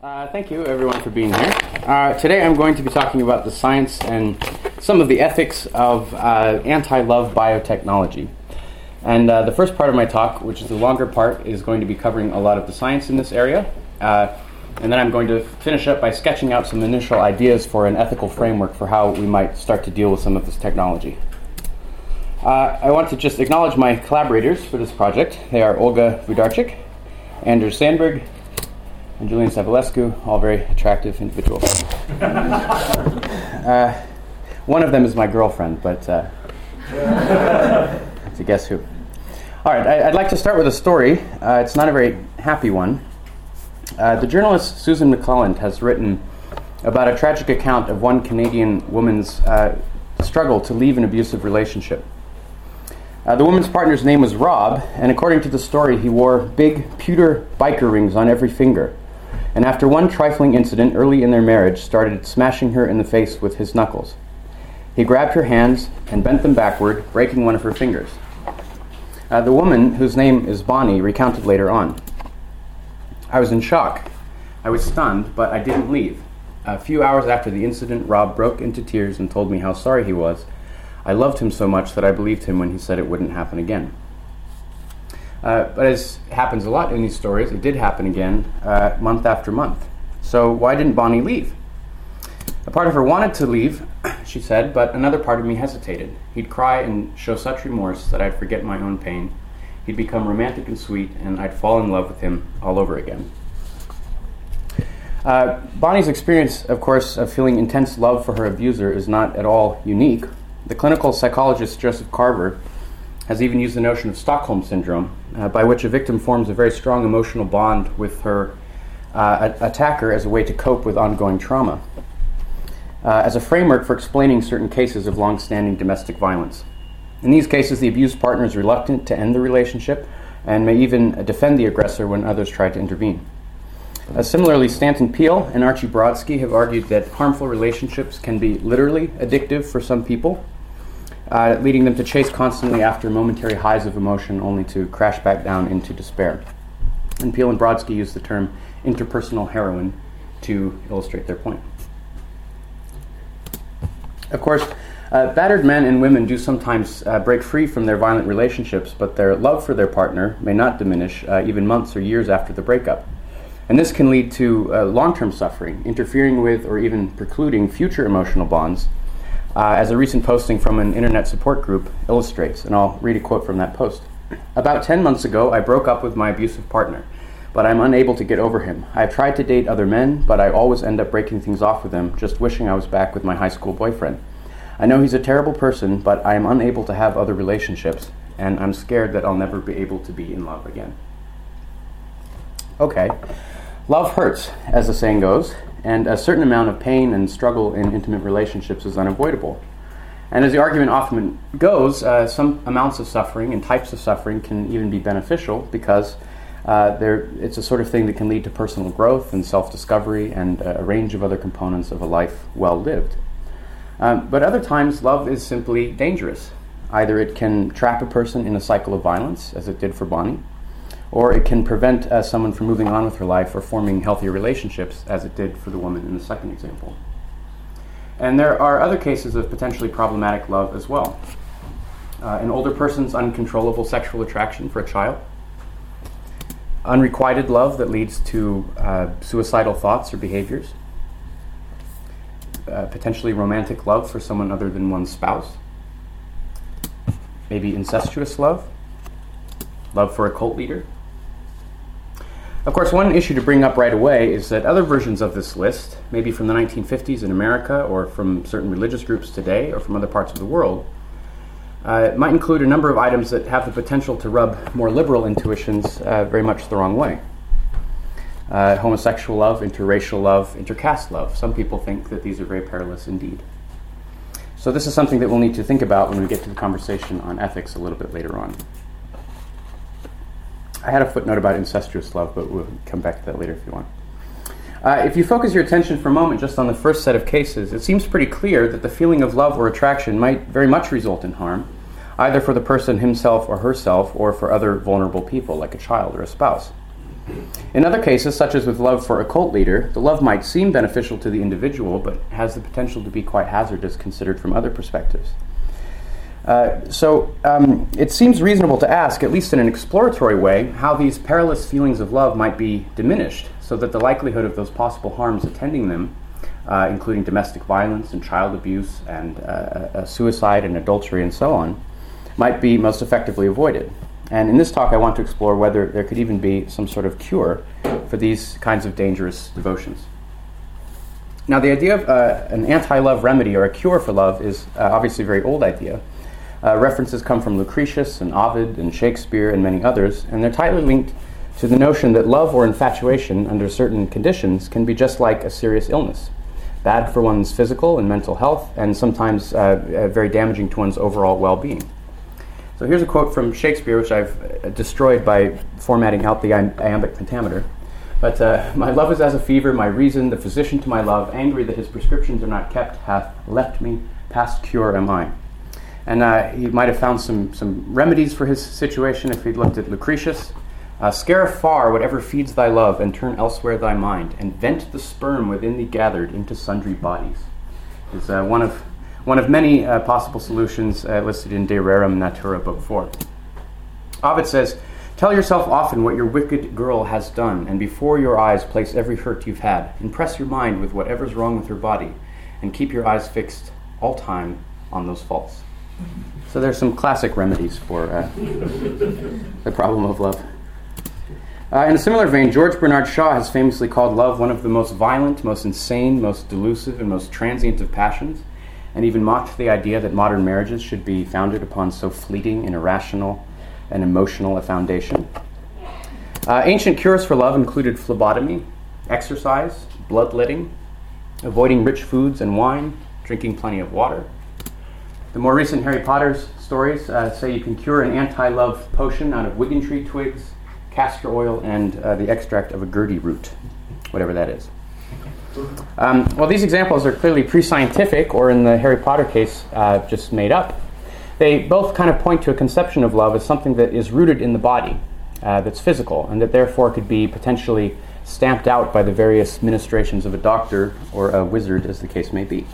Uh, thank you, everyone, for being here. Uh, today I'm going to be talking about the science and some of the ethics of uh, anti love biotechnology. And uh, the first part of my talk, which is the longer part, is going to be covering a lot of the science in this area. Uh, and then I'm going to finish up by sketching out some initial ideas for an ethical framework for how we might start to deal with some of this technology. Uh, I want to just acknowledge my collaborators for this project. They are Olga Wudarczyk, Anders Sandberg, and Julian Savulescu, all very attractive individuals. uh, one of them is my girlfriend, but uh, to guess who. All right, I, would like to start with a story. Uh, it's not a very happy one. Uh, the journalist Susan McClelland has written about a tragic account of one Canadian woman's uh, struggle to leave an abusive relationship. Uh, the woman's partner's name was Rob, and according to the story, he wore big pewter biker rings on every finger and after one trifling incident early in their marriage, started smashing her in the face with his knuckles. He grabbed her hands and bent them backward, breaking one of her fingers. Uh, the woman, whose name is Bonnie, recounted later on. I was in shock. I was stunned, but I didn't leave. A few hours after the incident, Rob broke into tears and told me how sorry he was. I loved him so much that I believed him when he said it wouldn't happen again. Uh, but as happens a lot in these stories, it did happen again uh, month after month. So why didn't Bonnie leave? A part of her wanted to leave, she said, but another part of me hesitated. He'd cry and show such remorse that I'd forget my own pain. He'd become romantic and sweet, and I'd fall in love with him all over again. Uh, Bonnie's experience, of course, of feeling intense love for her abuser is not at all unique. The clinical psychologist Joseph Carver has even used the notion of Stockholm syndrome, uh, by which a victim forms a very strong emotional bond with her uh, attacker as a way to cope with ongoing trauma, uh, as a framework for explaining certain cases of long-standing domestic violence. In these cases, the abused partner is reluctant to end the relationship and may even defend the aggressor when others try to intervene. Uh, similarly, Stanton Peele and Archie Brodsky have argued that harmful relationships can be literally addictive for some people, uh, leading them to chase constantly after momentary highs of emotion only to crash back down into despair. And Peele and Brodsky use the term interpersonal heroin to illustrate their point. Of course, uh, battered men and women do sometimes uh, break free from their violent relationships, but their love for their partner may not diminish uh, even months or years after the breakup. And this can lead to uh, long term suffering, interfering with or even precluding future emotional bonds uh, as a recent posting from an internet support group illustrates, and I'll read a quote from that post. About 10 months ago, I broke up with my abusive partner, but I'm unable to get over him. I have tried to date other men, but I always end up breaking things off with them, just wishing I was back with my high school boyfriend. I know he's a terrible person, but I am unable to have other relationships, and I'm scared that I'll never be able to be in love again. Okay. Love hurts, as the saying goes, and a certain amount of pain and struggle in intimate relationships is unavoidable. And as the argument often goes, uh, some amounts of suffering and types of suffering can even be beneficial because uh, it's a sort of thing that can lead to personal growth and self discovery and a range of other components of a life well lived. Um, but other times, love is simply dangerous. Either it can trap a person in a cycle of violence, as it did for Bonnie, or it can prevent uh, someone from moving on with her life or forming healthier relationships, as it did for the woman in the second example. And there are other cases of potentially problematic love as well. Uh, an older person's uncontrollable sexual attraction for a child, unrequited love that leads to uh, suicidal thoughts or behaviors, uh, potentially romantic love for someone other than one's spouse, maybe incestuous love, love for a cult leader of course, one issue to bring up right away is that other versions of this list, maybe from the 1950s in America or from certain religious groups today or from other parts of the world, uh, might include a number of items that have the potential to rub more liberal intuitions uh, very much the wrong way. Uh, homosexual love, interracial love, intercaste love. Some people think that these are very perilous indeed. So, this is something that we'll need to think about when we get to the conversation on ethics a little bit later on. I had a footnote about incestuous love, but we'll come back to that later if you want. Uh, if you focus your attention for a moment just on the first set of cases, it seems pretty clear that the feeling of love or attraction might very much result in harm, either for the person himself or herself, or for other vulnerable people like a child or a spouse. In other cases, such as with love for a cult leader, the love might seem beneficial to the individual, but has the potential to be quite hazardous considered from other perspectives. Uh, so um, it seems reasonable to ask, at least in an exploratory way, how these perilous feelings of love might be diminished so that the likelihood of those possible harms attending them, uh, including domestic violence and child abuse and uh, uh suicide and adultery and so on, might be most effectively avoided. And in this talk, I want to explore whether there could even be some sort of cure for these kinds of dangerous devotions. Now, the idea of uh, an anti love remedy or a cure for love is uh, obviously a very old idea. Uh, references come from Lucretius and Ovid and Shakespeare and many others, and they're tightly linked to the notion that love or infatuation under certain conditions can be just like a serious illness bad for one's physical and mental health, and sometimes uh, uh, very damaging to one's overall well being. So here's a quote from Shakespeare, which I've uh, destroyed by formatting out the iambic pentameter. But uh, my love is as a fever, my reason, the physician to my love, angry that his prescriptions are not kept, hath left me, past cure am I. And uh, he might have found some, some remedies for his situation if he'd looked at Lucretius. Uh, scare afar whatever feeds thy love, and turn elsewhere thy mind, and vent the sperm within thee gathered into sundry bodies. Is uh, one of one of many uh, possible solutions uh, listed in De Rerum Natura, Book 4. Ovid says, Tell yourself often what your wicked girl has done, and before your eyes place every hurt you've had. Impress your mind with whatever's wrong with her body, and keep your eyes fixed all time on those faults. So there's some classic remedies for uh, the problem of love. Uh, in a similar vein, George Bernard Shaw has famously called love one of the most violent, most insane, most delusive, and most transient of passions, and even mocked the idea that modern marriages should be founded upon so fleeting and irrational and emotional a foundation. Uh, ancient cures for love included phlebotomy, exercise, bloodletting, avoiding rich foods and wine, drinking plenty of water, the more recent Harry Potter's stories uh, say you can cure an anti love potion out of wigan wiggentree twigs, castor oil, and uh, the extract of a gurdy root, whatever that is. Um, well, these examples are clearly pre scientific, or in the Harry Potter case, uh, just made up. They both kind of point to a conception of love as something that is rooted in the body, uh, that's physical, and that therefore could be potentially stamped out by the various ministrations of a doctor or a wizard, as the case may be.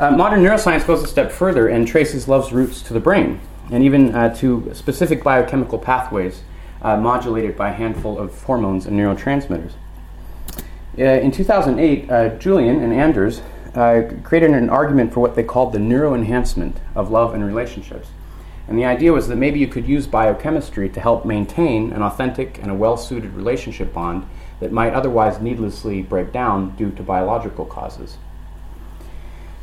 Uh, modern neuroscience goes a step further and traces love's roots to the brain and even uh, to specific biochemical pathways uh, modulated by a handful of hormones and neurotransmitters. Uh, in 2008, uh, Julian and Anders uh, created an argument for what they called the neuroenhancement of love and relationships. And the idea was that maybe you could use biochemistry to help maintain an authentic and a well suited relationship bond that might otherwise needlessly break down due to biological causes.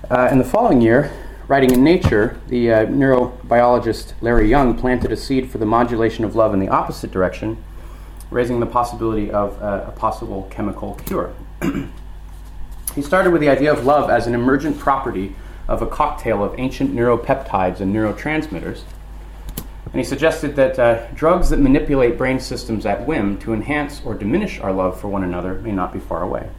Uh, in the following year, writing in Nature, the uh, neurobiologist Larry Young planted a seed for the modulation of love in the opposite direction, raising the possibility of uh, a possible chemical cure. he started with the idea of love as an emergent property of a cocktail of ancient neuropeptides and neurotransmitters. And he suggested that uh, drugs that manipulate brain systems at whim to enhance or diminish our love for one another may not be far away.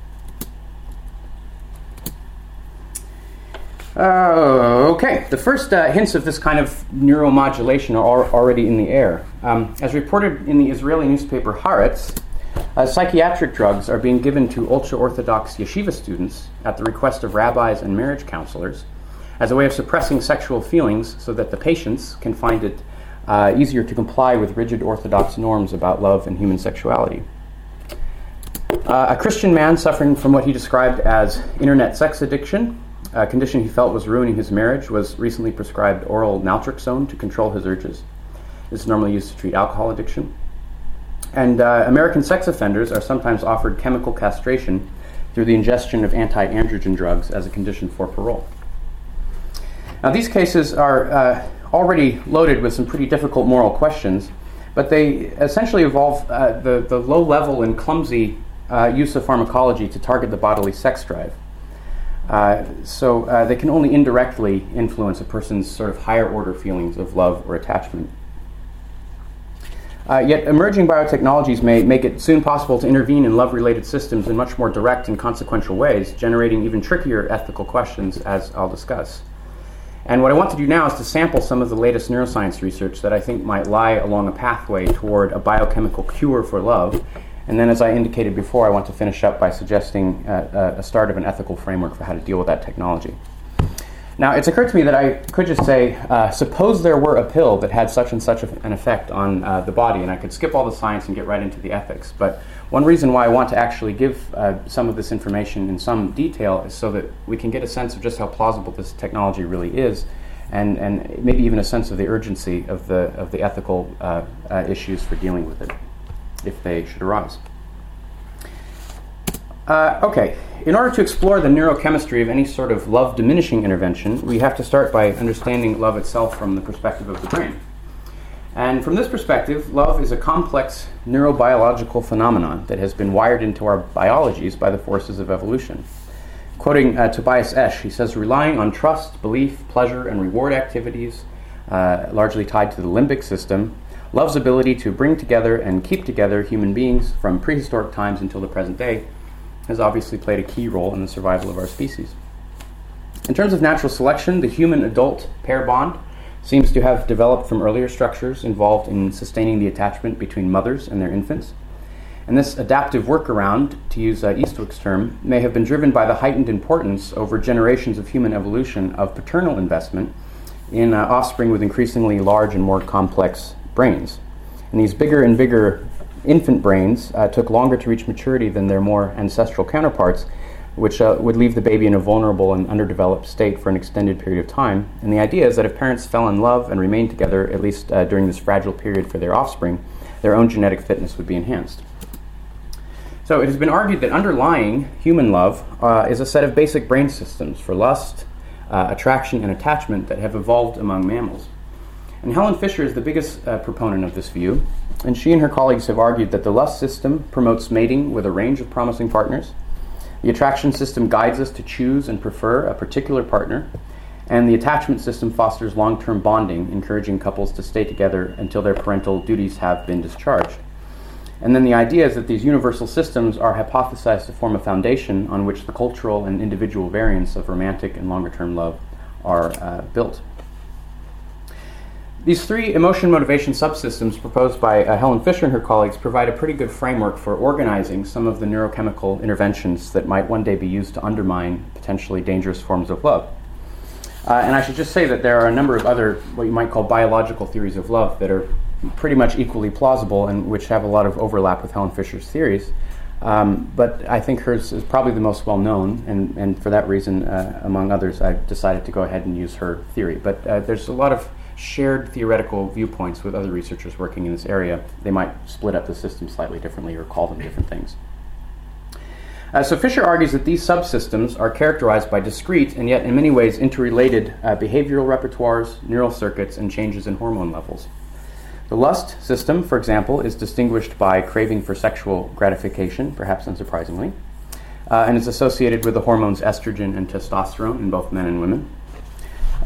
Uh, okay, the first uh, hints of this kind of neuromodulation are already in the air. Um, as reported in the Israeli newspaper Haaretz, uh, psychiatric drugs are being given to ultra Orthodox yeshiva students at the request of rabbis and marriage counselors as a way of suppressing sexual feelings so that the patients can find it uh, easier to comply with rigid Orthodox norms about love and human sexuality. Uh, a Christian man suffering from what he described as internet sex addiction a condition he felt was ruining his marriage was recently prescribed oral naltrexone to control his urges. It's normally used to treat alcohol addiction. And uh, American sex offenders are sometimes offered chemical castration through the ingestion of anti androgen drugs as a condition for parole. Now, these cases are uh, already loaded with some pretty difficult moral questions, but they essentially involve uh, the, the low level and clumsy uh, use of pharmacology to target the bodily sex drive. Uh, so uh, they can only indirectly influence a person's sort of higher order feelings of love or attachment. Uh, yet emerging biotechnologies may make it soon possible to intervene in love related systems in much more direct and consequential ways, generating even trickier ethical questions, as I'll discuss. And what I want to do now is to sample some of the latest neuroscience research that I think might lie along a pathway toward a biochemical cure for love. And then, as I indicated before, I want to finish up by suggesting uh, a start of an ethical framework for how to deal with that technology. Now, it's occurred to me that I could just say, uh, suppose there were a pill that had such and such an effect on uh, the body, and I could skip all the science and get right into the ethics. But one reason why I want to actually give uh, some of this information in some detail is so that we can get a sense of just how plausible this technology really is, and, and maybe even a sense of the urgency of the, of the ethical uh, uh, issues for dealing with it, if they should arise. Uh, okay, in order to explore the neurochemistry of any sort of love diminishing intervention, we have to start by understanding love itself from the perspective of the brain. And from this perspective, love is a complex neurobiological phenomenon that has been wired into our biologies by the forces of evolution. Quoting uh, Tobias Esch, he says, relying on trust, belief, pleasure, and reward activities, uh, largely tied to the limbic system, love's ability to bring together and keep together human beings from prehistoric times until the present day has obviously played a key role in the survival of our species. In terms of natural selection, the human adult pair bond seems to have developed from earlier structures involved in sustaining the attachment between mothers and their infants. And this adaptive workaround, to use uh, Eastwick's term, may have been driven by the heightened importance over generations of human evolution of paternal investment in uh, offspring with increasingly large and more complex brains. And these bigger and bigger infant brains uh, took longer to reach maturity than their more ancestral counterparts, which uh, would leave the baby in a vulnerable and underdeveloped state for an extended period of time. And the idea is that if parents fell in love and remained together, at least uh, during this fragile period for their offspring, their own genetic fitness would be enhanced. So it has been argued that underlying human love uh, is a set of basic brain systems for lust, uh, attraction, and attachment that have evolved among mammals. And Helen Fisher is the biggest uh, proponent of this view, and she and her colleagues have argued that the lust system promotes mating with a range of promising partners. The attraction system guides us to choose and prefer a particular partner, and the attachment system fosters long term bonding, encouraging couples to stay together until their parental duties have been discharged. And then the idea is that these universal systems are hypothesized to form a foundation on which the cultural and individual variants of romantic and longer term love are uh, built. These three emotion motivation subsystems proposed by uh, Helen Fisher and her colleagues provide a pretty good framework for organizing some of the neurochemical interventions that might one day be used to undermine potentially dangerous forms of love. Uh, and I should just say that there are a number of other, what you might call biological theories of love, that are pretty much equally plausible and which have a lot of overlap with Helen Fisher's theories. Um, but I think hers is probably the most well known, and, and for that reason, uh, among others, I've decided to go ahead and use her theory. But uh, there's a lot of shared theoretical viewpoints with other researchers working in this area. They might split up the system slightly differently or call them different things. Uh, so Fisher argues that these subsystems are characterized by discrete and yet in many ways interrelated uh, behavioral repertoires, neural circuits, and changes in hormone levels. The lust system, for example, is distinguished by craving for sexual gratification, perhaps unsurprisingly, uh, and is associated with the hormones estrogen and testosterone in both men and women.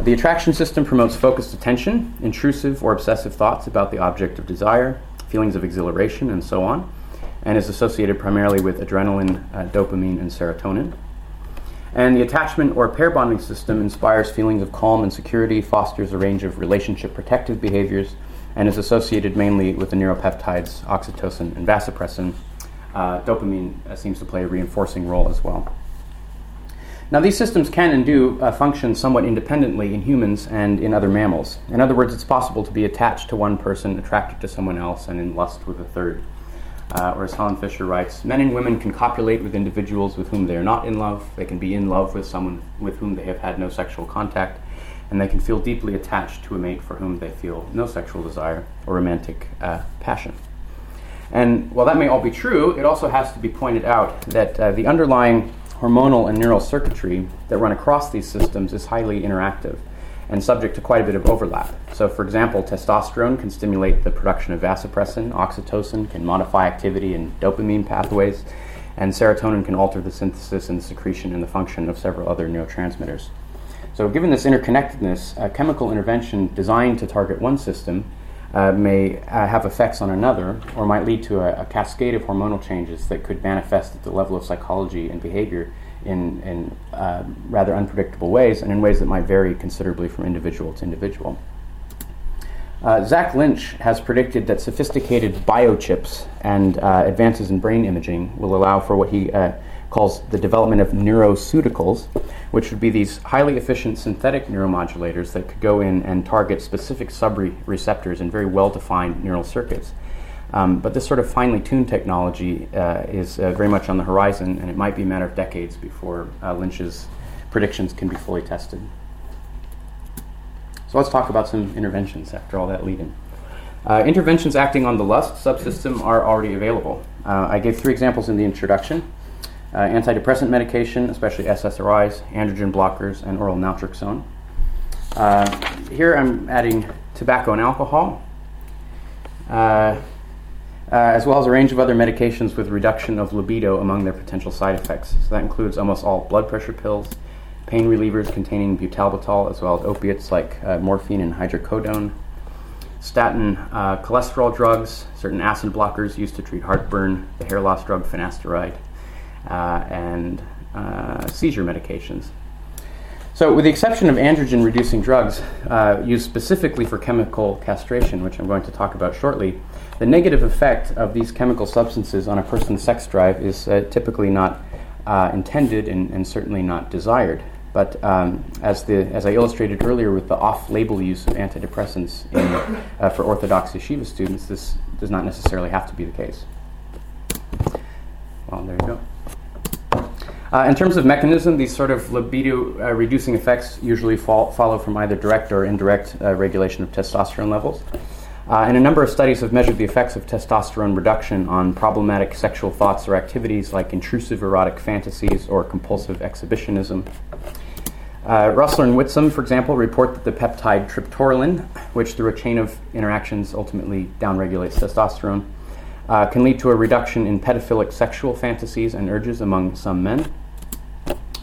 The attraction system promotes focused attention, intrusive or obsessive thoughts about the object of desire, feelings of exhilaration, and so on, and is associated primarily with adrenaline, uh, dopamine, and serotonin. And the attachment or pair bonding system inspires feelings of calm and security, fosters a range of relationship protective behaviors, and is associated mainly with the neuropeptides oxytocin and vasopressin. Uh, dopamine uh, seems to play a reinforcing role as well. Now, these systems can and do uh, function somewhat independently in humans and in other mammals. In other words, it's possible to be attached to one person, attracted to someone else, and in lust with a third. Uh, or as Helen Fisher writes, men and women can copulate with individuals with whom they are not in love. They can be in love with someone with whom they have had no sexual contact, and they can feel deeply attached to a mate for whom they feel no sexual desire or romantic uh, passion. And while that may all be true, it also has to be pointed out that uh, the underlying hormonal and neural circuitry that run across these systems is highly interactive and subject to quite a bit of overlap. So, for example, testosterone can stimulate the production of vasopressin, oxytocin can modify activity in dopamine pathways, and serotonin can alter the synthesis and secretion and the function of several other neurotransmitters. So, given this interconnectedness, a chemical intervention designed to target one system uh, may uh, have effects on another, or might lead to a, a, cascade of hormonal changes that could manifest at the level of psychology and behavior in, in uh, rather unpredictable ways and in ways that might vary considerably from individual to individual. Uh, Zach Lynch has predicted that sophisticated biochips and uh, advances in brain imaging will allow for what he uh, calls the development of neuroceuticals, which would be these highly efficient synthetic neuromodulators that could go in and target specific subreceptors in very well defined neural circuits. Um, but this sort of finely tuned technology uh, is uh, very much on the horizon, and it might be a matter of decades before uh, Lynch's predictions can be fully tested. So let's talk about some interventions after all that lead in. Uh, interventions acting on the lust subsystem are already available. Uh, I gave three examples in the introduction uh, antidepressant medication, especially SSRIs, androgen blockers, and oral naltrexone. here I'm adding tobacco and alcohol. Uh, as well as a range of other medications with reduction of libido among their potential side effects. So that includes almost all blood pressure pills, pain relievers containing butalbital, as well as opiates like uh, morphine and hydrocodone, statin uh, cholesterol drugs, certain acid blockers used to treat heartburn, the hair loss drug finasteride, uh, and uh, seizure medications. So, with the exception of androgen reducing drugs uh, used specifically for chemical castration, which I'm going to talk about shortly, the negative effect of these chemical substances on a person's sex drive is uh, typically not uh, intended and, and, certainly not desired. But um, as, the, as I illustrated earlier with the off label use of antidepressants in, uh, for Orthodox yeshiva students, this does not necessarily have to be the case. Well, there you go. Uh, in terms of mechanism, these sort of libido uh, reducing effects usually fall, follow from either direct or indirect uh, regulation of testosterone levels. Uh, and a number of studies have measured the effects of testosterone reduction on problematic sexual thoughts or activities like intrusive erotic fantasies or compulsive exhibitionism. Uh, Rösler and Witztum, for example, report that the peptide triptorelin, which through a chain of interactions ultimately downregulates testosterone, uh, can lead to a reduction in pedophilic sexual fantasies and urges among some men.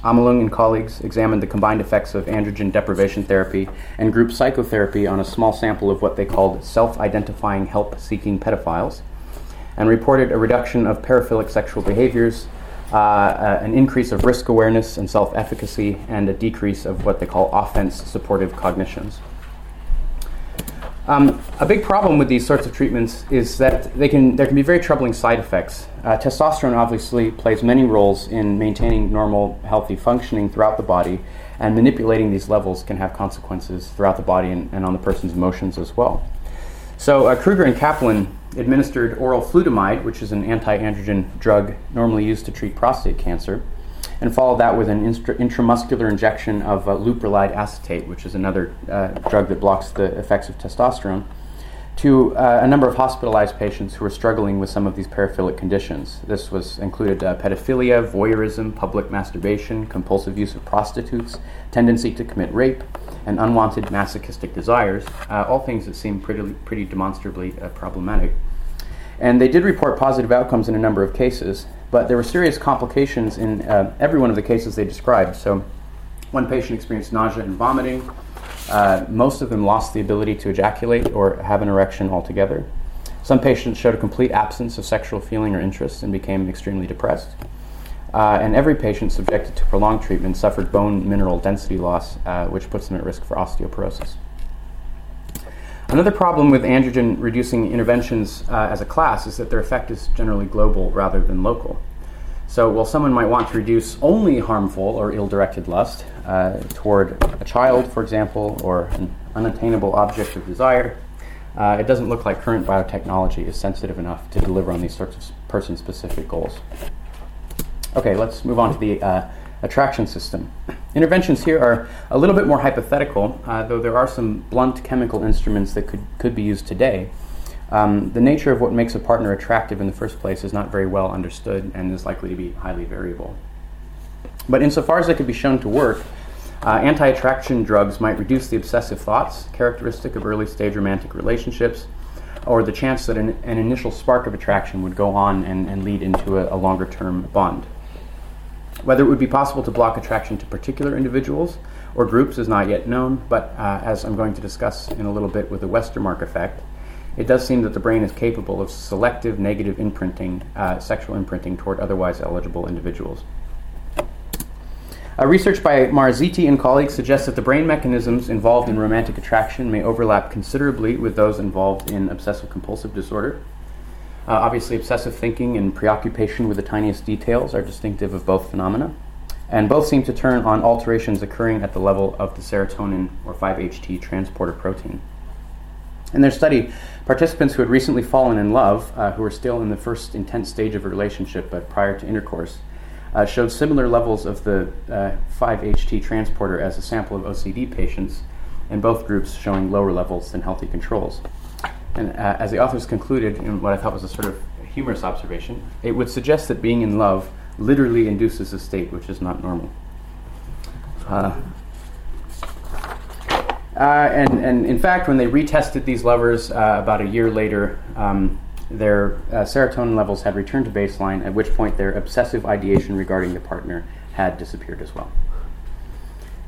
Amelung and colleagues examined the combined effects of androgen deprivation therapy and group psychotherapy on a small sample of what they called self identifying help seeking pedophiles and reported a reduction of paraphilic sexual behaviors, uh, uh, an increase of risk awareness and self efficacy, and a decrease of what they call offense supportive cognitions. Um, a big problem with these sorts of treatments is that they can, there can be very troubling side effects. Uh, testosterone obviously plays many roles in maintaining normal, healthy functioning throughout the body, and manipulating these levels can have consequences throughout the body and, and on the person's emotions as well. So, uh, Kruger and Kaplan administered oral flutamide, which is an anti androgen drug normally used to treat prostate cancer and followed that with an intramuscular injection of uh, leuprolide acetate, which is another uh, drug that blocks the effects of testosterone, to uh, a number of hospitalized patients who were struggling with some of these paraphilic conditions. This was included uh, pedophilia, voyeurism, public masturbation, compulsive use of prostitutes, tendency to commit rape, and unwanted masochistic desires, uh, all things that seem pretty, pretty demonstrably uh, problematic. And they did report positive outcomes in a number of cases, but there were serious complications in uh, every one of the cases they described. So, one patient experienced nausea and vomiting. Uh, most of them lost the ability to ejaculate or have an erection altogether. Some patients showed a complete absence of sexual feeling or interest and became extremely depressed. Uh, and every patient subjected to prolonged treatment suffered bone mineral density loss, uh, which puts them at risk for osteoporosis. Another problem with androgen reducing interventions uh, as a class is that their effect is generally global rather than local. So, while someone might want to reduce only harmful or ill directed lust uh, toward a child, for example, or an unattainable object of desire, uh, it doesn't look like current biotechnology is sensitive enough to deliver on these sorts of person specific goals. Okay, let's move on to the uh, attraction system. Interventions here are a little bit more hypothetical, uh, though there are some blunt chemical instruments that could, could be used today. Um, the nature of what makes a partner attractive in the first place is not very well understood and is likely to be highly variable. But insofar as they could be shown to work, uh, anti attraction drugs might reduce the obsessive thoughts characteristic of early stage romantic relationships, or the chance that an, an initial spark of attraction would go on and, and lead into a, a longer term bond. Whether it would be possible to block attraction to particular individuals or groups is not yet known, but uh, as I'm going to discuss in a little bit with the Westermarck effect, it does seem that the brain is capable of selective negative imprinting, uh, sexual imprinting toward otherwise eligible individuals. Research by Marazziti and colleagues suggests that the brain mechanisms involved in romantic attraction may overlap considerably with those involved in obsessive compulsive disorder. Uh, obviously, obsessive thinking and preoccupation with the tiniest details are distinctive of both phenomena, and both seem to turn on alterations occurring at the level of the serotonin or 5-HT transporter protein. In their study, participants who had recently fallen in love, uh, who were still in the first intense stage of a relationship but prior to intercourse, uh, showed similar levels of the uh, 5-HT transporter as a sample of OCD patients, in both groups showing lower levels than healthy controls. And uh, as the authors concluded in what I thought was a sort of humorous observation, it would suggest that being in love literally induces a state which is not normal. Uh, uh, and, and in fact, when they retested these lovers uh, about a year later, um, their uh, serotonin levels had returned to baseline, at which point their obsessive ideation regarding the partner had disappeared as well,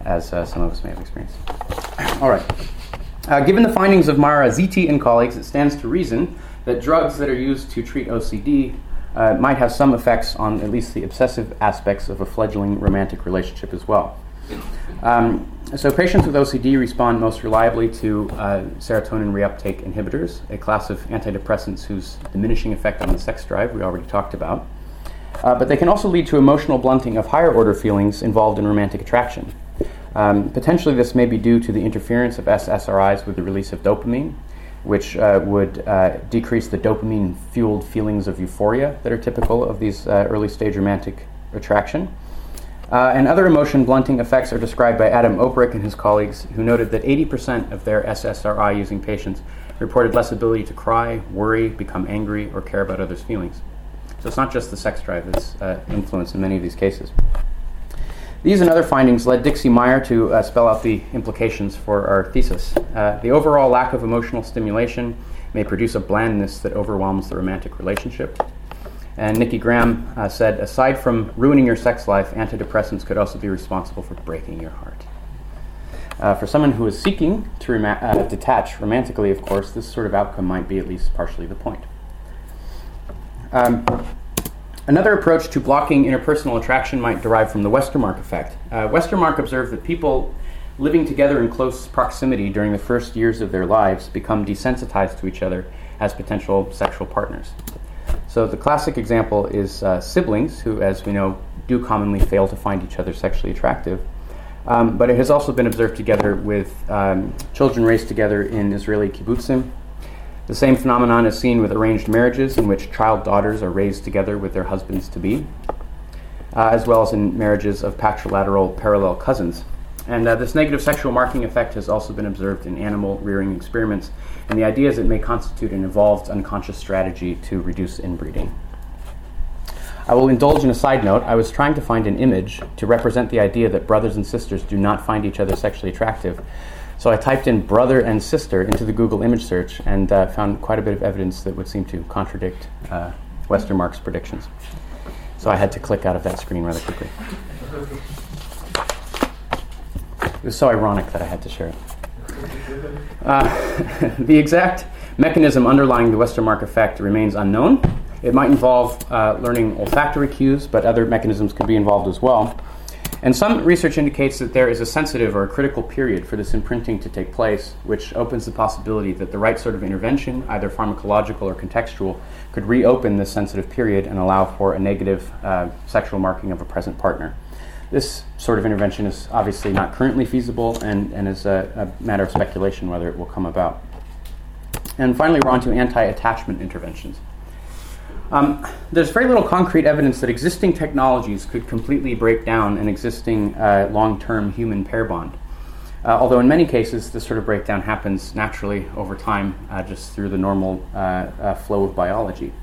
as uh, some of us may have experienced. All right. Uh, given the findings of Marazziti and colleagues, it stands to reason that drugs that are used to treat OCD uh, might have some effects on at least the obsessive aspects of a fledgling romantic relationship as well. Um, so, patients with OCD respond most reliably to uh, serotonin reuptake inhibitors, a class of antidepressants whose diminishing effect on the sex drive we already talked about. Uh, but they can also lead to emotional blunting of higher order feelings involved in romantic attraction. Um, potentially, this may be due to the interference of SSRIs with the release of dopamine, which uh, would uh, decrease the dopamine fueled feelings of euphoria that are typical of these uh, early stage romantic attraction. Uh, and other emotion blunting effects are described by Adam Opbroek and his colleagues, who noted that 80% of their SSRI using patients reported less ability to cry, worry, become angry, or care about others' feelings. So it's not just the sex drive that's uh, influenced in many of these cases. These and other findings led Dixie Meyer to uh, spell out the implications for our thesis. Uh, the overall lack of emotional stimulation may produce a blandness that overwhelms the romantic relationship. And Nikki Graham uh, said, aside from ruining your sex life, antidepressants could also be responsible for breaking your heart. Uh, for someone who is seeking to rema- uh, detach romantically, of course, this sort of outcome might be at least partially the point. Um, another approach to blocking interpersonal attraction might derive from the Westermarck effect. Uh, Westermarck observed that people living together in close proximity during the first years of their lives become desensitized to each other as potential sexual partners. So the classic example is uh, siblings who, as we know, do commonly fail to find each other sexually attractive. Um, but it has also been observed together with um, children raised together in Israeli kibbutzim. The same phenomenon is seen with arranged marriages in which child daughters are raised together with their husbands to be, uh, as well as in marriages of patrilateral parallel cousins. And uh, this negative sexual marking effect has also been observed in animal rearing experiments, and the idea is it may constitute an evolved unconscious strategy to reduce inbreeding. I will indulge in a side note. I was trying to find an image to represent the idea that brothers and sisters do not find each other sexually attractive. So I typed in brother and sister into the Google image search and uh, found quite a bit of evidence that would seem to contradict uh, predictions. So I had to click out of that screen rather quickly. It was so ironic that I had to share it. Uh, the exact mechanism underlying the Westermarck effect remains unknown. It might involve uh, learning olfactory cues, but other mechanisms could be involved as well. And some research indicates that there is a sensitive or a critical period for this imprinting to take place, which opens the possibility that the right sort of intervention, either pharmacological or contextual, could reopen this sensitive period and allow for a negative uh, sexual marking of a present partner. This sort of intervention is obviously not currently feasible and, and is a, a matter of speculation whether it will come about. And finally, we're on to anti attachment interventions. Um, there's very little concrete evidence that existing technologies could completely break down an existing uh, long term human pair bond. Uh, although, in many cases, this sort of breakdown happens naturally over time uh, just through the normal uh, uh, flow of biology.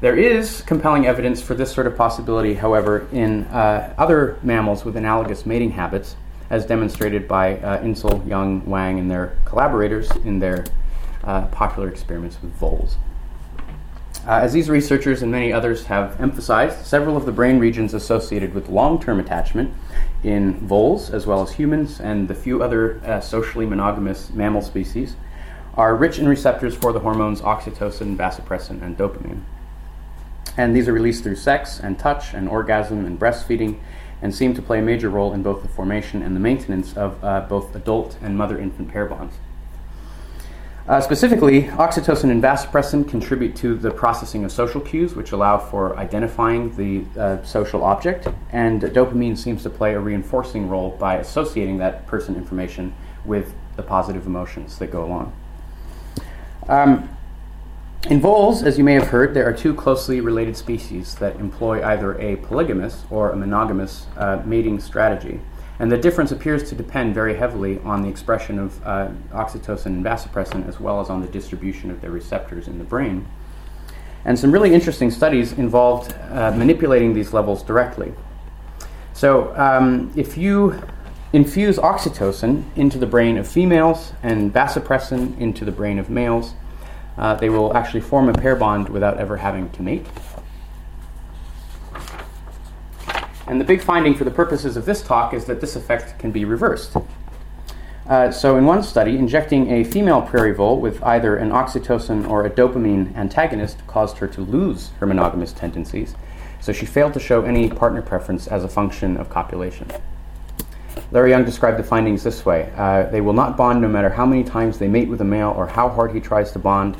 There is compelling evidence for this sort of possibility, however, in uh, other mammals with analogous mating habits, as demonstrated by Insel, Young, Wang, and their collaborators in their popular experiments with voles. Uh, as these researchers and many others have emphasized, several of the brain regions associated with long term attachment in voles, as well as humans and the few other uh, socially monogamous mammal species, are rich in receptors for the hormones oxytocin, vasopressin, and dopamine. And these are released through sex and touch and orgasm and breastfeeding and seem to play a major role in both the formation and the maintenance of uh, both adult and mother infant pair bonds. Uh, specifically, oxytocin and vasopressin contribute to the processing of social cues, which allow for identifying the uh, social object, and dopamine seems to play a reinforcing role by associating that person information with the positive emotions that go along. Um, in voles, as you may have heard, there are two closely related species that employ either a polygamous or a monogamous uh, mating strategy. And the difference appears to depend very heavily on the expression of uh, oxytocin and vasopressin, as well as on the distribution of their receptors in the brain. And some really interesting studies involved uh, manipulating these levels directly. So, um, if you infuse oxytocin into the brain of females and vasopressin into the brain of males, uh, they will actually form a pair bond without ever having to mate. And the big finding for the purposes of this talk is that this effect can be reversed. Uh, so, in one study, injecting a female prairie vole with either an oxytocin or a dopamine antagonist caused her to lose her monogamous tendencies, so she failed to show any partner preference as a function of copulation. Larry Young described the findings this way uh, They will not bond no matter how many times they mate with a male or how hard he tries to bond.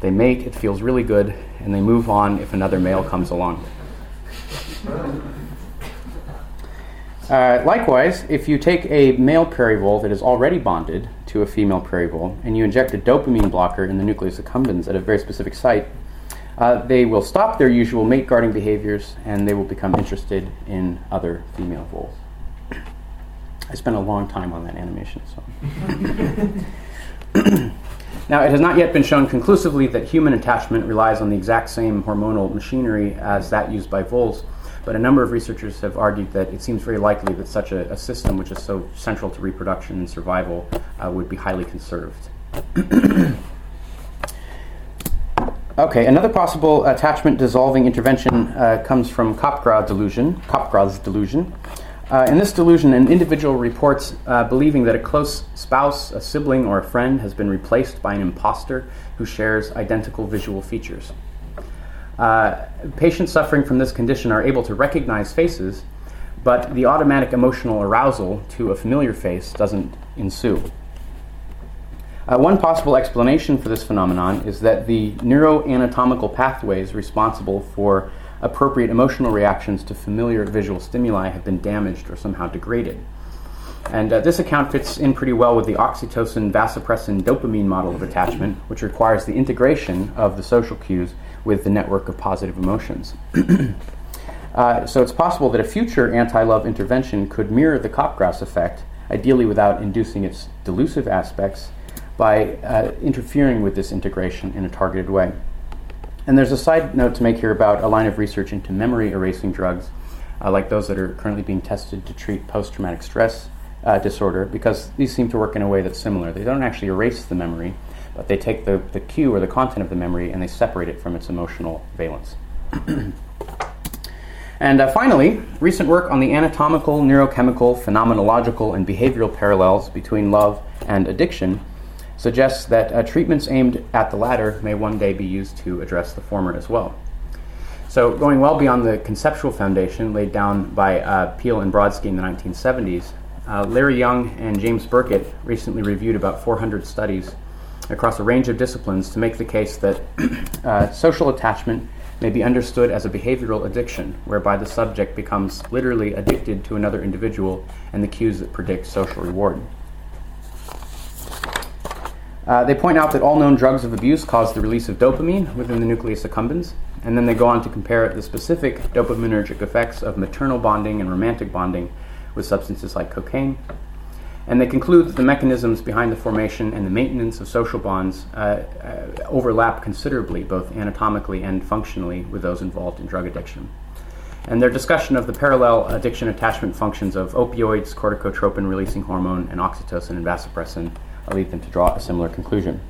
They mate, it feels really good, and they move on if another male comes along. Uh, likewise, if you take a male prairie vole that is already bonded to a female prairie vole and you inject a dopamine blocker in the nucleus accumbens at a very specific site, uh, they will stop their usual mate guarding behaviors and they will become interested in other female voles. I spent a long time on that animation. So. now, it has not yet been shown conclusively that human attachment relies on the exact same hormonal machinery as that used by voles. But a number of researchers have argued that it seems very likely that such a, a system, which is so central to reproduction and survival, uh, would be highly conserved. okay, another possible attachment dissolving intervention uh, comes from Capgras delusion. Capgras delusion. Uh, in this delusion, an individual reports uh, believing that a close spouse, a sibling, or a friend has been replaced by an impostor who shares identical visual features. Uh, patients suffering from this condition are able to recognize faces, but the automatic emotional arousal to a familiar face doesn't ensue. Uh, one possible explanation for this phenomenon is that the neuroanatomical pathways responsible for appropriate emotional reactions to familiar visual stimuli have been damaged or somehow degraded. And uh, this account fits in pretty well with the oxytocin, vasopressin, dopamine model of attachment, which requires the integration of the social cues with the network of positive emotions. uh, so it's possible that a future anti love intervention could mirror the Capgras effect, ideally without inducing its delusive aspects, by uh, interfering with this integration in a targeted way. And there's a side note to make here about a line of research into memory erasing drugs, uh, like those that are currently being tested to treat post traumatic stress uh, disorder, because these seem to work in a way that's similar. They don't actually erase the memory, but they take the, the cue or the content of the memory and they separate it from its emotional valence. and uh, finally, recent work on the anatomical, neurochemical, phenomenological, and behavioral parallels between love and addiction suggests that uh, treatments aimed at the latter may one day be used to address the former as well. So, going well beyond the conceptual foundation laid down by uh, Peele and Brodsky in the 1970s, uh, Larry Young and James Burkett recently reviewed about 400 studies across a range of disciplines to make the case that uh, social attachment may be understood as a behavioral addiction, whereby the subject becomes literally addicted to another individual and the cues that predict social reward. Uh, they point out that all known drugs of abuse cause the release of dopamine within the nucleus accumbens, and then they go on to compare the specific dopaminergic effects of maternal bonding and romantic bonding with substances like cocaine, and they conclude that the mechanisms behind the formation and the maintenance of social bonds uh, uh, overlap considerably, both anatomically and functionally, with those involved in drug addiction. And their discussion of the parallel addiction attachment functions of opioids, corticotropin releasing hormone, and oxytocin and vasopressin lead them to draw a similar conclusion.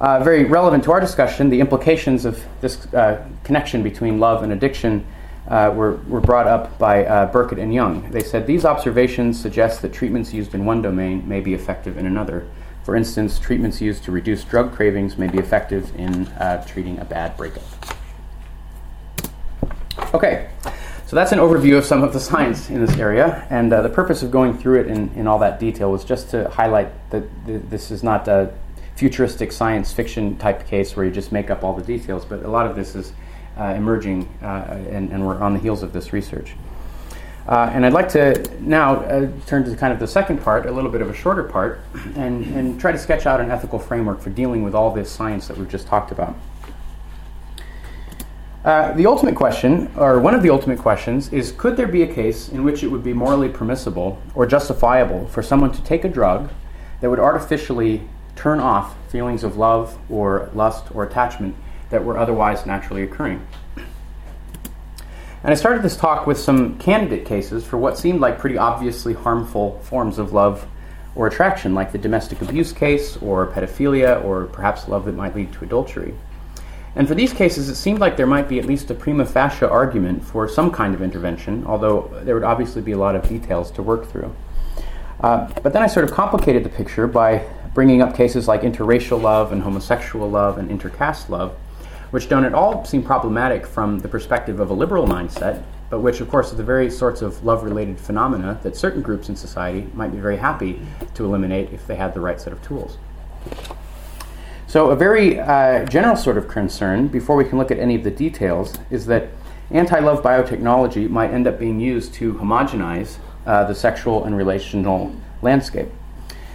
Uh, very relevant to our discussion, the implications of this uh, connection between love and addiction uh, were, were brought up by uh, Burkett and Young. They said these observations suggest that treatments used in one domain may be effective in another. For instance, treatments used to reduce drug cravings may be effective in uh, treating a bad breakup. Okay, So that's an overview of some of the science in this area, and uh, the purpose of going through it in, in all that detail was just to highlight that th- this is not a futuristic science fiction type case where you just make up all the details, but a lot of this is emerging, uh, and, and, we're on the heels of this research. Uh, and I'd like to now uh, turn to kind of the second part, a little bit of a shorter part, and, and try to sketch out an ethical framework for dealing with all this science that we've just talked about. Uh, the ultimate question, or one of the ultimate questions, is could there be a case in which it would be morally permissible or justifiable for someone to take a drug that would artificially turn off feelings of love or lust or attachment that were otherwise naturally occurring? And I started this talk with some candidate cases for what seemed like pretty obviously harmful forms of love or attraction, like the domestic abuse case, or pedophilia, or perhaps love that might lead to adultery. And for these cases, it seemed like there might be at least a prima facie argument for some kind of intervention, although there would obviously be a lot of details to work through. Uh, but then I sort of complicated the picture by bringing up cases like interracial love and homosexual love and intercaste love, which don't at all seem problematic from the perspective of a liberal mindset, but which, of course, are the very sorts of love related phenomena that certain groups in society might be very happy to eliminate if they had the right set of tools. So, a very uh, general sort of concern, before we can look at any of the details, is that anti love biotechnology might end up being used to homogenize uh, the sexual and relational landscape.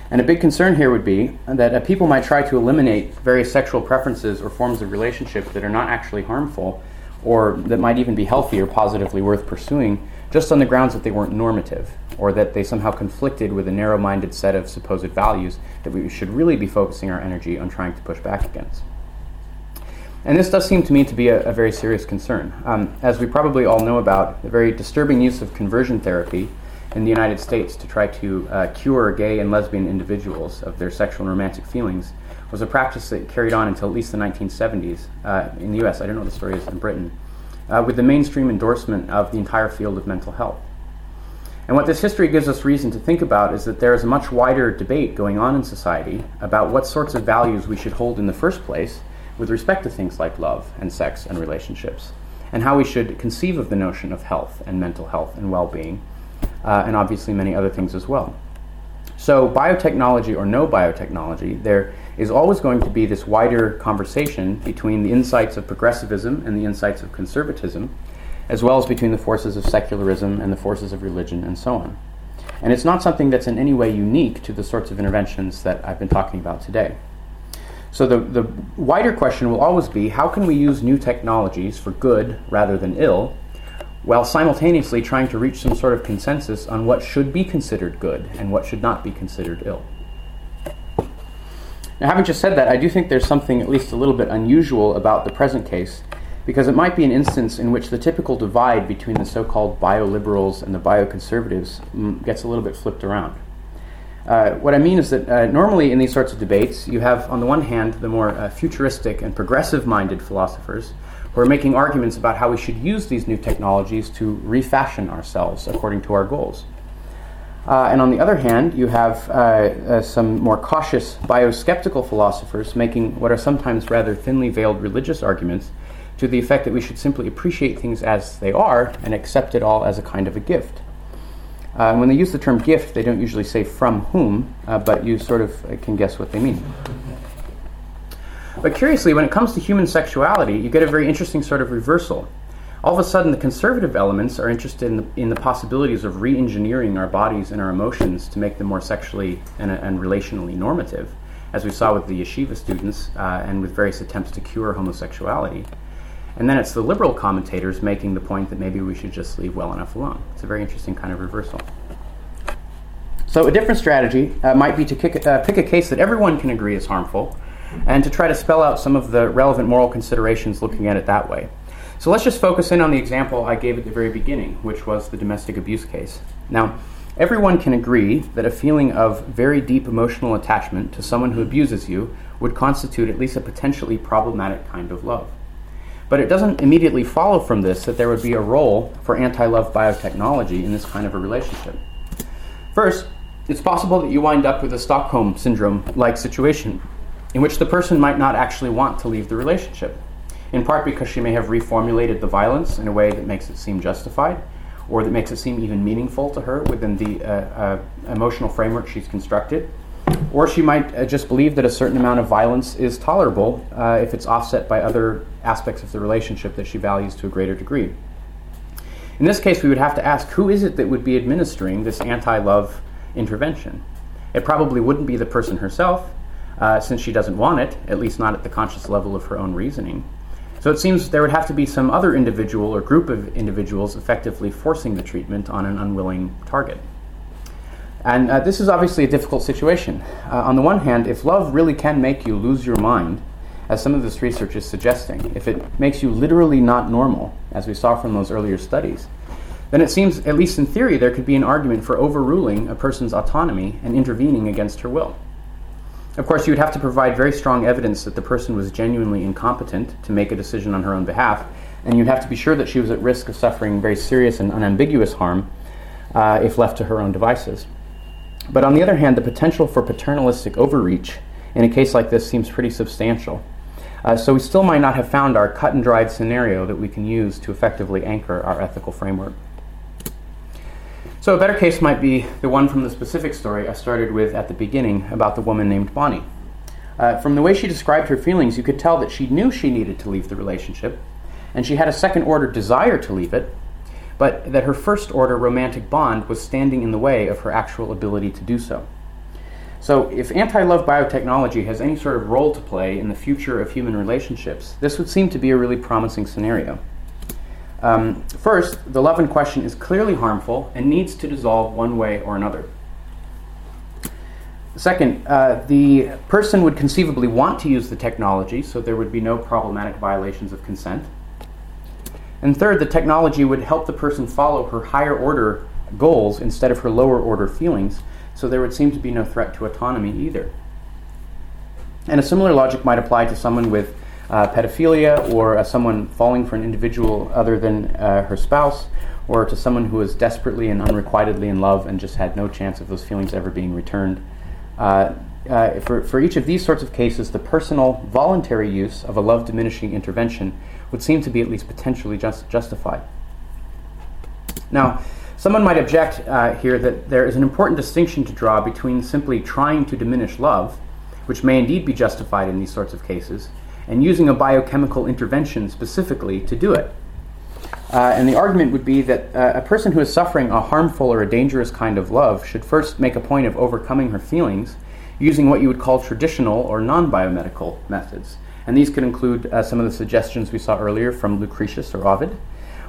And a big concern here would be that uh, people might try to eliminate various sexual preferences or forms of relationship that are not actually harmful or that might even be healthy or positively worth pursuing just on the grounds that they weren't normative or that they somehow conflicted with a narrow minded set of supposed values that we should really be focusing our energy on trying to push back against. And this does seem to me to be a, a very serious concern. Um, as we probably all know about, the very disturbing use of conversion therapy in the United States to try to uh, cure gay and lesbian individuals of their sexual and romantic feelings was a practice that carried on until at least the 1970s uh, in the US. I don't know what the story is in Britain, uh, with the mainstream endorsement of the entire field of mental health. And what this history gives us reason to think about is that there is a much wider debate going on in society about what sorts of values we should hold in the first place with respect to things like love and sex and relationships, and how we should conceive of the notion of health and mental health and well being, uh, and obviously many other things as well. So, biotechnology or no biotechnology, there is always going to be this wider conversation between the insights of progressivism and the insights of conservatism as well as between the forces of secularism and the forces of religion and so on. And it's not something that's in any way unique to the sorts of interventions that I've been talking about today. So the, the wider question will always be how can we use new technologies for good rather than ill, while simultaneously trying to reach some sort of consensus on what should be considered good and what should not be considered ill. Now, having just said that, I do think there's something at least a little bit unusual about the present case because it might be an instance in which the typical divide between the so called bioliberals and the bioconservatives mm, gets a little bit flipped around. Uh, what I mean is that uh, normally in these sorts of debates, you have, on the one hand, the more uh, futuristic and progressive minded philosophers who are making arguments about how we should use these new technologies to refashion ourselves according to our goals. Uh, and on the other hand, you have uh, uh, some more cautious bioskeptical philosophers making what are sometimes rather thinly veiled religious arguments to the effect that we should simply appreciate things as they are and accept it all as a kind of a gift. Uh, when they use the term gift, they don't usually say from whom, uh, but you sort of can guess what they mean. But curiously, when it comes to human sexuality, you get a very interesting sort of reversal. All of a sudden, the conservative elements are interested in the, in the possibilities of re engineering our bodies and our emotions to make them more sexually and, and relationally normative, as we saw with the yeshiva students uh, and with various attempts to cure homosexuality. And then it's the liberal commentators making the point that maybe we should just leave well enough alone. It's a very interesting kind of reversal. So, a different strategy uh, might be to kick, uh, pick a case that everyone can agree is harmful and to try to spell out some of the relevant moral considerations looking at it that way. So, let's just focus in on the example I gave at the very beginning, which was the domestic abuse case. Now, everyone can agree that a feeling of very deep emotional attachment to someone who abuses you would constitute at least a potentially problematic kind of love. But it doesn't immediately follow from this that there would be a role for anti love biotechnology in this kind of a relationship. First, it's possible that you wind up with a Stockholm syndrome like situation in which the person might not actually want to leave the relationship, in part because she may have reformulated the violence in a way that makes it seem justified, or that makes it seem even meaningful to her within the uh, uh, emotional framework she's constructed. Or she might uh, just believe that a certain amount of violence is tolerable uh, if it's offset by other aspects of the relationship that she values to a greater degree. In this case, we would have to ask who is it that would be administering this anti love intervention? It probably wouldn't be the person herself, uh, since she doesn't want it, at least not at the conscious level of her own reasoning. So it seems there would have to be some other individual or group of individuals effectively forcing the treatment on an unwilling target. And uh, this is obviously a difficult situation. Uh, on the one hand, if love really can make you lose your mind, as some of this research is suggesting, if it makes you literally not normal, as we saw from those earlier studies, then it seems, at least in theory, there could be an argument for overruling a person's autonomy and intervening against her will. Of course, you would have to provide very strong evidence that the person was genuinely incompetent to make a decision on her own behalf, and you'd have to be sure that she was at risk of suffering very serious and unambiguous harm uh, if left to her own devices. But on the other hand, the potential for paternalistic overreach in a case like this seems pretty substantial. Uh, so we still might not have found our cut and dried scenario that we can use to effectively anchor our ethical framework. So, a better case might be the one from the specific story I started with at the beginning about the woman named Bonnie. Uh, from the way she described her feelings, you could tell that she knew she needed to leave the relationship, and she had a second order desire to leave it, but that her first order romantic bond was standing in the way of her actual ability to do so. So, if anti love biotechnology has any sort of role to play in the future of human relationships, this would seem to be a really promising scenario. Um, first, the love in question is clearly harmful and needs to dissolve one way or another. Second, uh, the person would conceivably want to use the technology, so there would be no problematic violations of consent. And third, the technology would help the person follow her higher order goals instead of her lower order feelings, so there would seem to be no threat to autonomy either. And a similar logic might apply to someone with uh, pedophilia or uh, someone falling for an individual other than uh, her spouse, or to someone who is desperately and unrequitedly in love and just had no chance of those feelings ever being returned. Uh, uh, for, for each of these sorts of cases, the personal, voluntary use of a love diminishing intervention would seem to be at least potentially just justified. Now, someone might object uh, here that there is an important distinction to draw between simply trying to diminish love, which may indeed be justified in these sorts of cases, and using a biochemical intervention specifically to do it. Uh, and the argument would be that uh, a person who is suffering a harmful or a dangerous kind of love should first make a point of overcoming her feelings using what you would call traditional or non biomedical methods. And these could include uh, some of the suggestions we saw earlier from Lucretius or Ovid.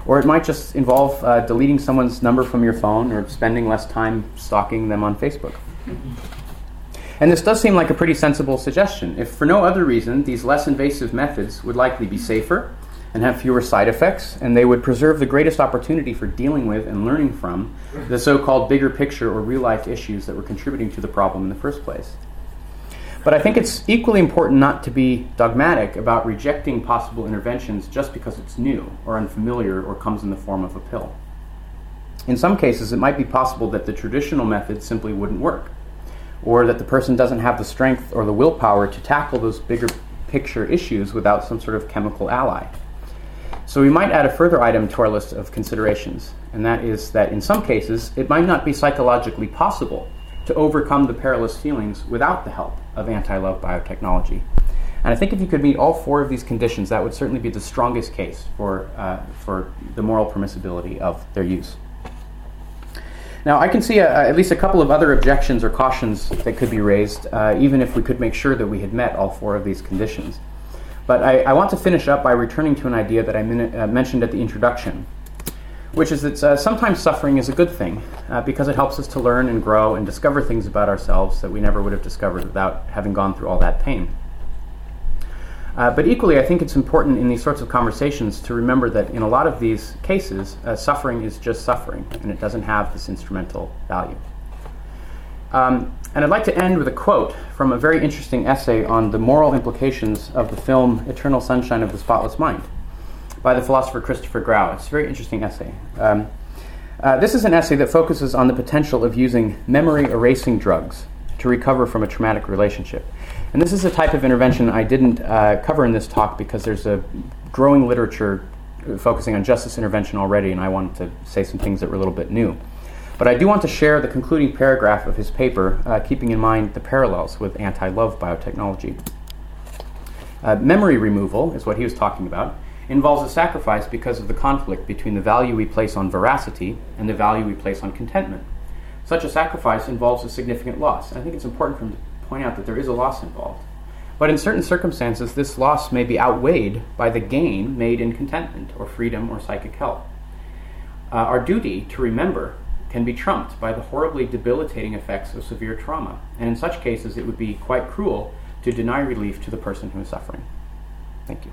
Or it might just involve uh, deleting someone's number from your phone or spending less time stalking them on Facebook. And this does seem like a pretty sensible suggestion. If for no other reason, these less invasive methods would likely be safer and have fewer side effects, and they would preserve the greatest opportunity for dealing with and learning from the so called bigger picture or real life issues that were contributing to the problem in the first place. But I think it's equally important not to be dogmatic about rejecting possible interventions just because it's new or unfamiliar or comes in the form of a pill. In some cases, it might be possible that the traditional method simply wouldn't work or that the person doesn't have the strength or the willpower to tackle those bigger picture issues without some sort of chemical ally. So we might add a further item to our list of considerations, and that is that in some cases it might not be psychologically possible to overcome the perilous feelings without the help of anti love biotechnology. And I think if you could meet all four of these conditions, that would certainly be the strongest case for, uh, for the moral permissibility of their use. Now, I can see a, at least a couple of other objections or cautions that could be raised, uh, even if we could make sure that we had met all four of these conditions. But I, I want to finish up by returning to an idea that I min- uh, mentioned at the introduction, which is that uh, sometimes suffering is a good thing uh, because it helps us to learn and grow and discover things about ourselves that we never would have discovered without having gone through all that pain. Uh, but equally, I think it's important in these sorts of conversations to remember that in a lot of these cases, uh, suffering is just suffering, and it doesn't have this instrumental value. Um, and I'd like to end with a quote from a very interesting essay on the moral implications of the film Eternal Sunshine of the Spotless Mind by the philosopher Christopher Grau. It's a very interesting essay. Um, uh, this is an essay that focuses on the potential of using memory erasing drugs to recover from a traumatic relationship. And this is a type of intervention I didn't uh, cover in this talk because there's a growing literature focusing on justice intervention already, and I wanted to say some things that were a little bit new. But I do want to share the concluding paragraph of his paper, uh, keeping in mind the parallels with anti love biotechnology. Uh, memory removal is what he was talking about, involves a sacrifice because of the conflict between the value we place on veracity and the value we place on contentment. Such a sacrifice involves a significant loss. I think it's important to point out that there is a loss involved. But in certain circumstances, this loss may be outweighed by the gain made in contentment or freedom or psychic health. Uh, our duty to remember can be trumped by the horribly debilitating effects of severe trauma, and in such cases it would be quite cruel to deny relief to the person who is suffering. Thank you.